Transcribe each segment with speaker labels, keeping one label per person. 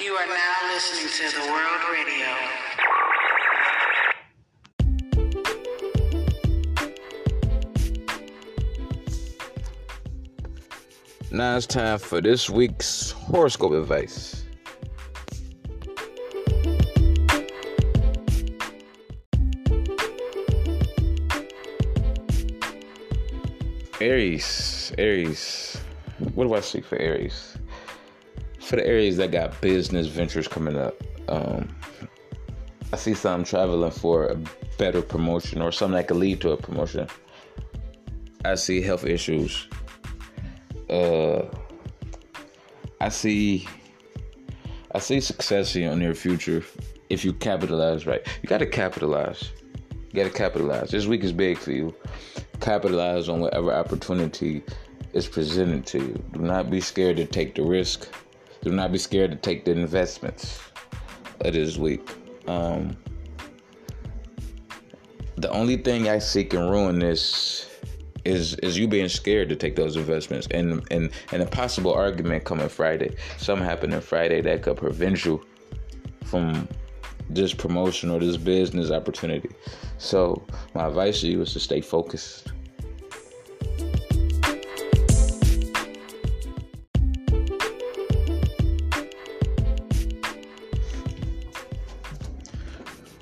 Speaker 1: You are now listening to the World Radio.
Speaker 2: Now it's time for this week's horoscope advice. Aries, Aries. What do I see for Aries? For the Aries that got business ventures coming up, um, I see some traveling for a better promotion or something that could lead to a promotion. I see health issues. Uh, I see, I see success in your future if you capitalize right. You got to capitalize. You got to capitalize. This week is big for you capitalize on whatever opportunity is presented to you. Do not be scared to take the risk. Do not be scared to take the investments of this week. Um, the only thing I see can ruin this is is you being scared to take those investments and and and a possible argument coming Friday. Something happening Friday that could prevent you from this promotion or this business opportunity. So my advice to you is to stay focused.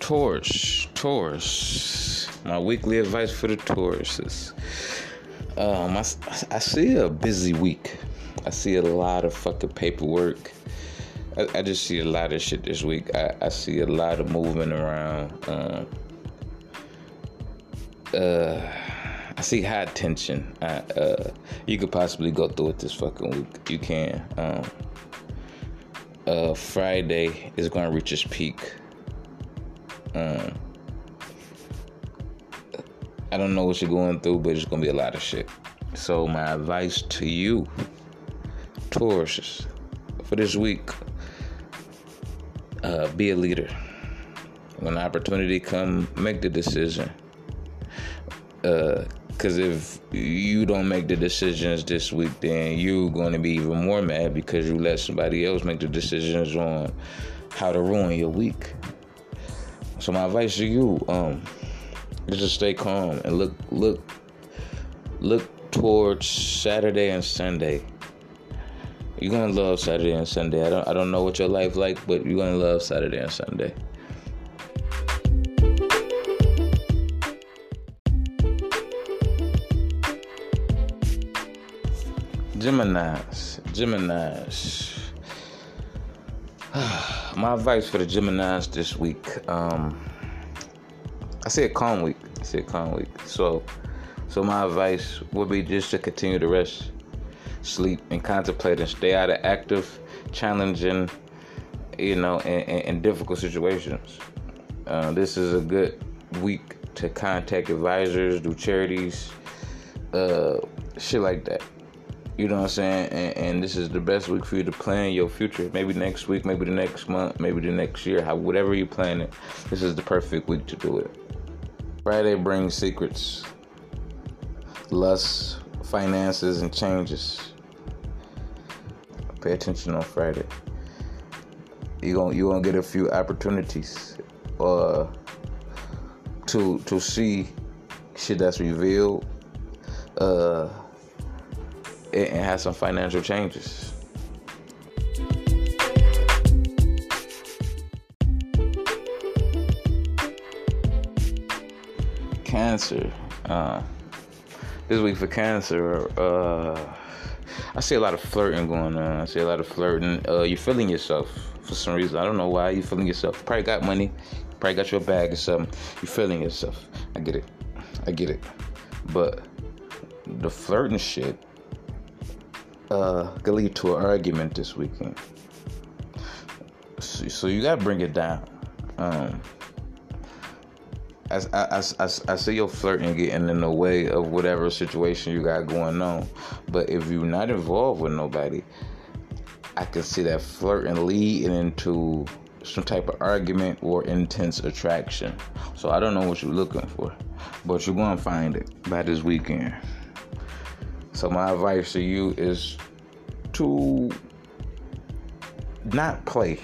Speaker 2: Taurus, Taurus. My weekly advice for the Tauruses. Um, I, I see a busy week. I see a lot of fucking paperwork. I, I just see a lot of shit this week. I, I see a lot of movement around. Um, uh, I see high tension. I, uh, you could possibly go through it this fucking week. You can. Um, uh, Friday is going to reach its peak. Um, I don't know what you're going through, but it's to be a lot of shit. So, my advice to you, Taurus, for this week, uh, be a leader. When opportunity come, make the decision. Uh, if you don't make the decisions this week, then you're going to be even more mad because you let somebody else make the decisions on how to ruin your week. So my advice to you, um, is to stay calm and look, look, look towards Saturday and Sunday. You're gonna love Saturday and Sunday. I don't, I don't know what your life like, but you're gonna love Saturday and Sunday. Geminis, Geminis. My advice for the Geminis this week. Um, I say a calm week. I say a calm week. So, so my advice would be just to continue to rest, sleep, and contemplate, and stay out of active, challenging, you know, and, difficult situations. Uh, this is a good week to contact advisors, do charities, uh, shit like that. You know what I'm saying? And, and, this is the best week for you to plan your future. Maybe next week, maybe the next month, maybe the next year. How whatever you plan it, this is the perfect week to do it. Friday brings secrets, lust, finances, and changes. Pay attention on Friday. You're gonna you gonna get a few opportunities, uh, to to see shit that's revealed. Uh and have some financial changes. Cancer. Uh, this week for Cancer, uh, I see a lot of flirting going on. I see a lot of flirting. Uh, you're feeling yourself for some reason. I don't know why you're feeling yourself. Probably got money. Probably got your bag or something. You're feeling yourself. I get it. I get it. But the flirting shit uh, could lead to an argument this weekend. So, so you gotta bring it down. Um, I, I, I, I see your flirting getting in the way of whatever situation you got going on. But if you're not involved with nobody, I can see that flirting leading into some type of argument or intense attraction. So I don't know what you're looking for, but you're gonna find it by this weekend. So my advice to you is to not play.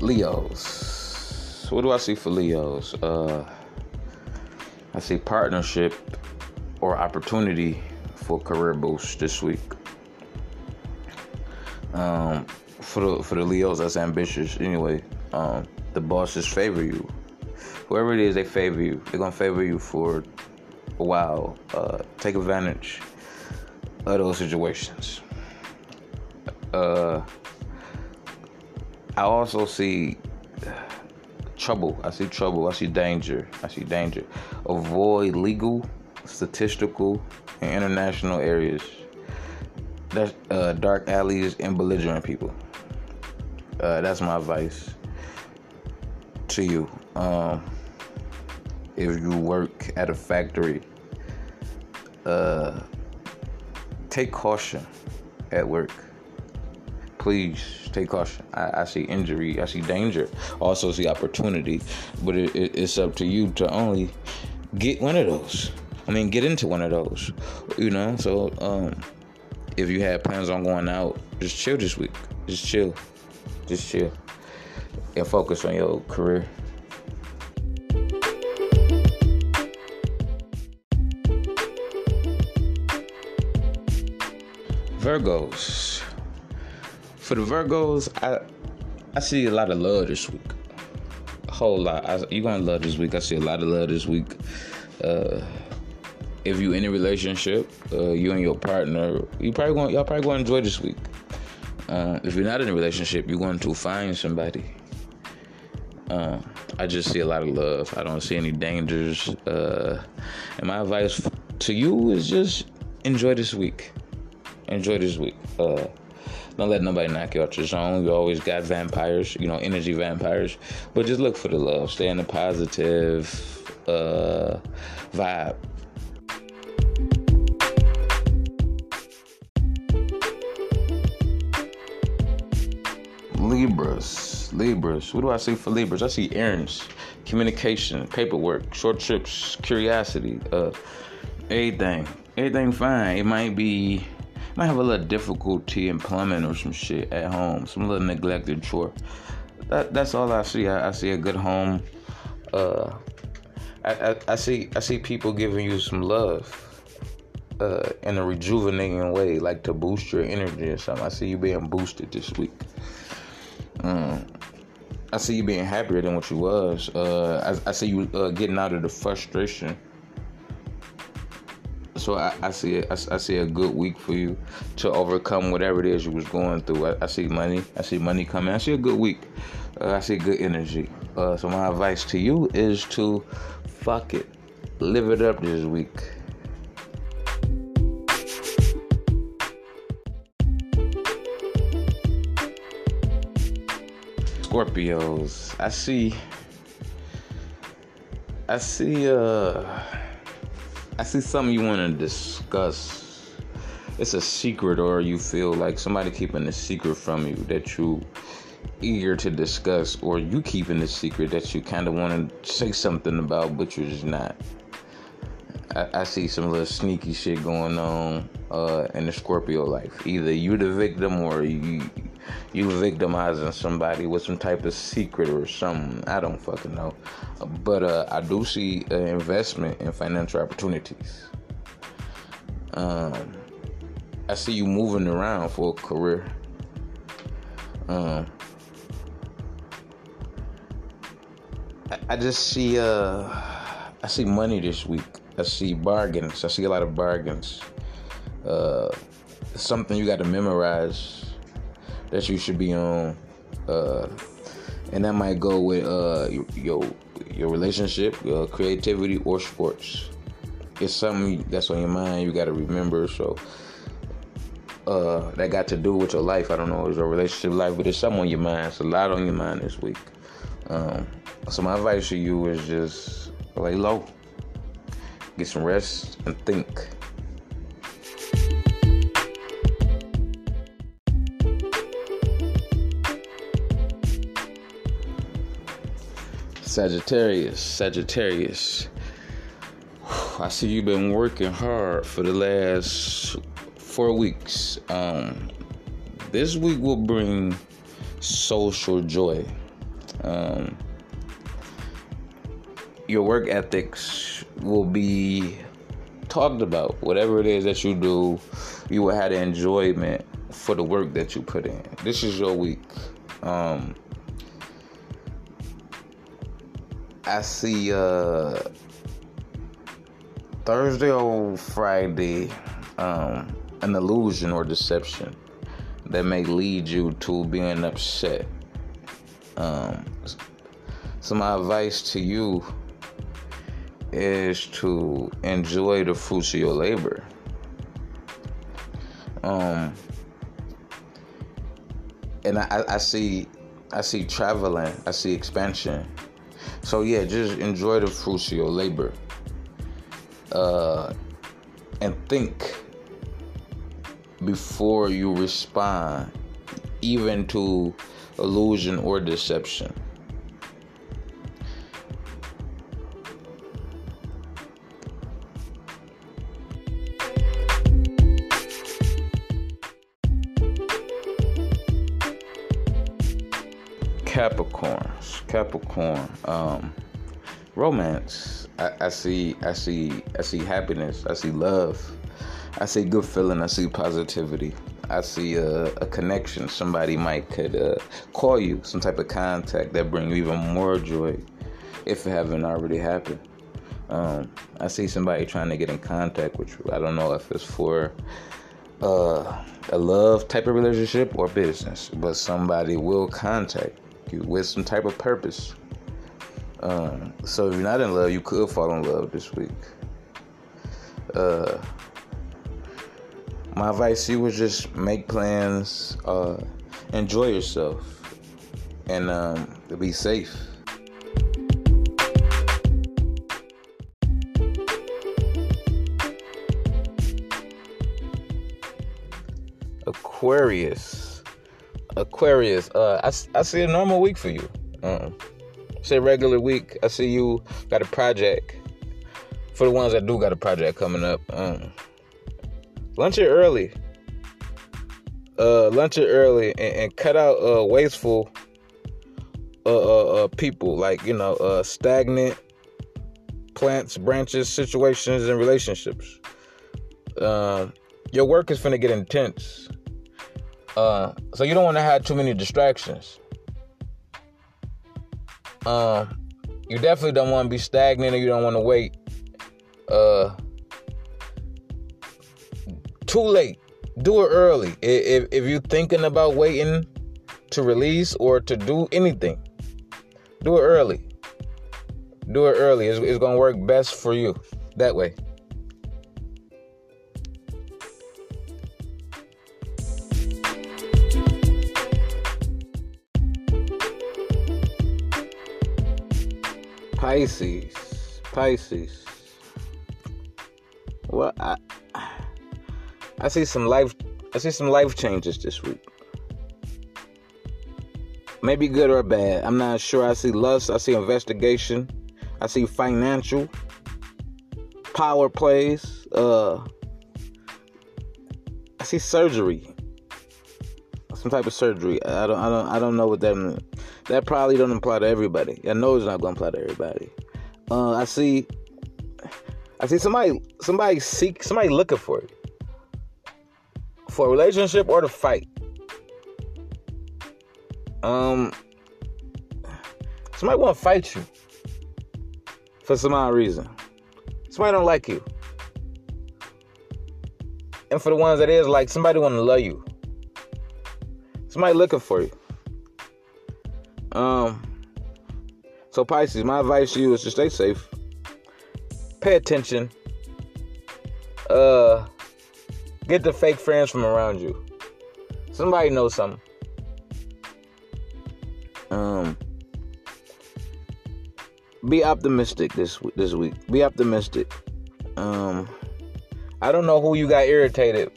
Speaker 2: Leos. What do I see for Leos? Uh, I see partnership or opportunity for career boost this week. Um, for the for the Leos that's ambitious anyway. Um, the bosses favor you. Whoever it is, they favor you. They're gonna favor you for a while. Uh, take advantage of those situations. Uh, I also see trouble. I see trouble. I see danger. I see danger. Avoid legal, statistical, and international areas. That's uh, dark alleys and belligerent people. Uh, that's my advice to you. Um, if you work at a factory, uh, take caution at work. Please take caution. I, I see injury, I see danger, also see opportunity, but it, it, it's up to you to only get one of those. I mean, get into one of those, you know. So, um, if you had plans on going out, just chill this week. Just chill, just chill, and focus on your career. Virgos. For the Virgos, I I see a lot of love this week. A whole lot. I, you're gonna love this week. I see a lot of love this week. Uh, if you in a relationship, uh, you and your partner, you probably going y'all probably gonna enjoy this week. Uh, if you're not in a relationship, you're going to find somebody. Uh, I just see a lot of love. I don't see any dangers. Uh, and my advice to you is just enjoy this week enjoy this week. Uh, don't let nobody knock you out your zone. You always got vampires, you know, energy vampires. But just look for the love. Stay in the positive uh, vibe. Libras. Libras. What do I see for Libras? I see errands, communication, paperwork, short trips, curiosity, uh, everything. Everything fine. It might be might have a little difficulty in plumbing or some shit at home, some little neglected chore. That that's all I see. I, I see a good home. Uh, I, I, I see I see people giving you some love uh, in a rejuvenating way, like to boost your energy or something. I see you being boosted this week. Um, I see you being happier than what you was. Uh, I, I see you uh, getting out of the frustration so I, I see it. I, I, see a good week for you to overcome whatever it is you was going through. I, see money. I see money coming. I see a good week. Uh, I see good energy. Uh, so my advice to you is to fuck it, live it up this week. Scorpios. I see. I see. Uh I see something you want to discuss. It's a secret, or you feel like somebody keeping a secret from you that you eager to discuss, or you keeping a secret that you kind of want to say something about, but you're just not. I, I, see some little sneaky shit going on uh, in the Scorpio life. Either you're the victim or you you victimizing somebody with some type of secret or something. I don't fucking know. But uh, I do see an investment in financial opportunities. Um, I see you moving around for a career. Um, I, I just see uh, I see money this week. I see bargains. I see a lot of bargains. Uh, something you got to memorize that you should be on, uh, and that might go with uh, your your relationship, your creativity, or sports. It's something that's on your mind. You got to remember. So uh, that got to do with your life. I don't know, it's your relationship life, but it's something on your mind. It's a lot on your mind this week. Um, so my advice to you is just lay low, get some rest, and think. Sagittarius, Sagittarius. I see you've been working hard for the last four weeks. Um, this week will bring social joy. Um, your work ethics will be talked about. Whatever it is that you do, you will have the enjoyment for the work that you put in. This is your week. Um, I see uh, Thursday or Friday um, an illusion or deception that may lead you to being upset. Um, so my advice to you is to enjoy the fruits of your labor. Um, and I, I see, I see traveling, I see expansion. So yeah, just enjoy the fruits of your labor. Uh, and think before you respond, even to illusion or deception. Capricorns, Capricorn, um, romance. I, I see, I see, I see happiness. I see love. I see good feeling. I see positivity. I see a, a connection. Somebody might could uh, call you, some type of contact that bring you even more joy, if it haven't already happened. Um, I see somebody trying to get in contact with you. I don't know if it's for uh, a love type of relationship or business, but somebody will contact you with some type of purpose. Um, so if you're not in love, you could fall in love this week. Uh, my advice to you was just make plans, uh, enjoy yourself, and um, be safe. Aquarius. Aquarius. Uh, I, I see a normal week for you. Uh, say regular week. I see you got a project. For the ones that do got a project coming up, um, lunch it early. Uh, lunch it early and, and cut out uh, wasteful uh, uh, uh, people like you know uh, stagnant plants, branches, situations, and relationships. Your work is gonna get intense. Uh, so you don't want to have too many distractions. Uh, you definitely don't want to be stagnant, or you don't want to wait. Uh, too late. Do it early. If if you're thinking about waiting to release or to do anything, do it early. Do it early. It's, it's gonna work best for you that way. Pisces. Pisces. Well, I I see some life I see some life changes this week. Maybe good or bad. I'm not sure. I see lust, I see investigation, I see financial power plays, uh I see surgery. Some type of surgery. I don't I don't I don't know what that means. That probably don't apply to everybody. I know it's not gonna apply to everybody. Uh I see I see somebody somebody seek somebody looking for it, for a relationship or to fight. Um, somebody want to fight you for some odd reason. Somebody don't like you, and for the ones that is like, somebody want to love you. Somebody looking for you. Um. So Pisces, my advice to you is to stay safe. Pay attention. Uh Get the fake friends from around you. Somebody knows something. Um, be optimistic this this week. Be optimistic. Um, I don't know who you got irritated,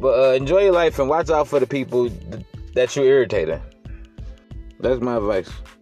Speaker 2: but uh, enjoy your life and watch out for the people th- that you're irritating. That's my advice.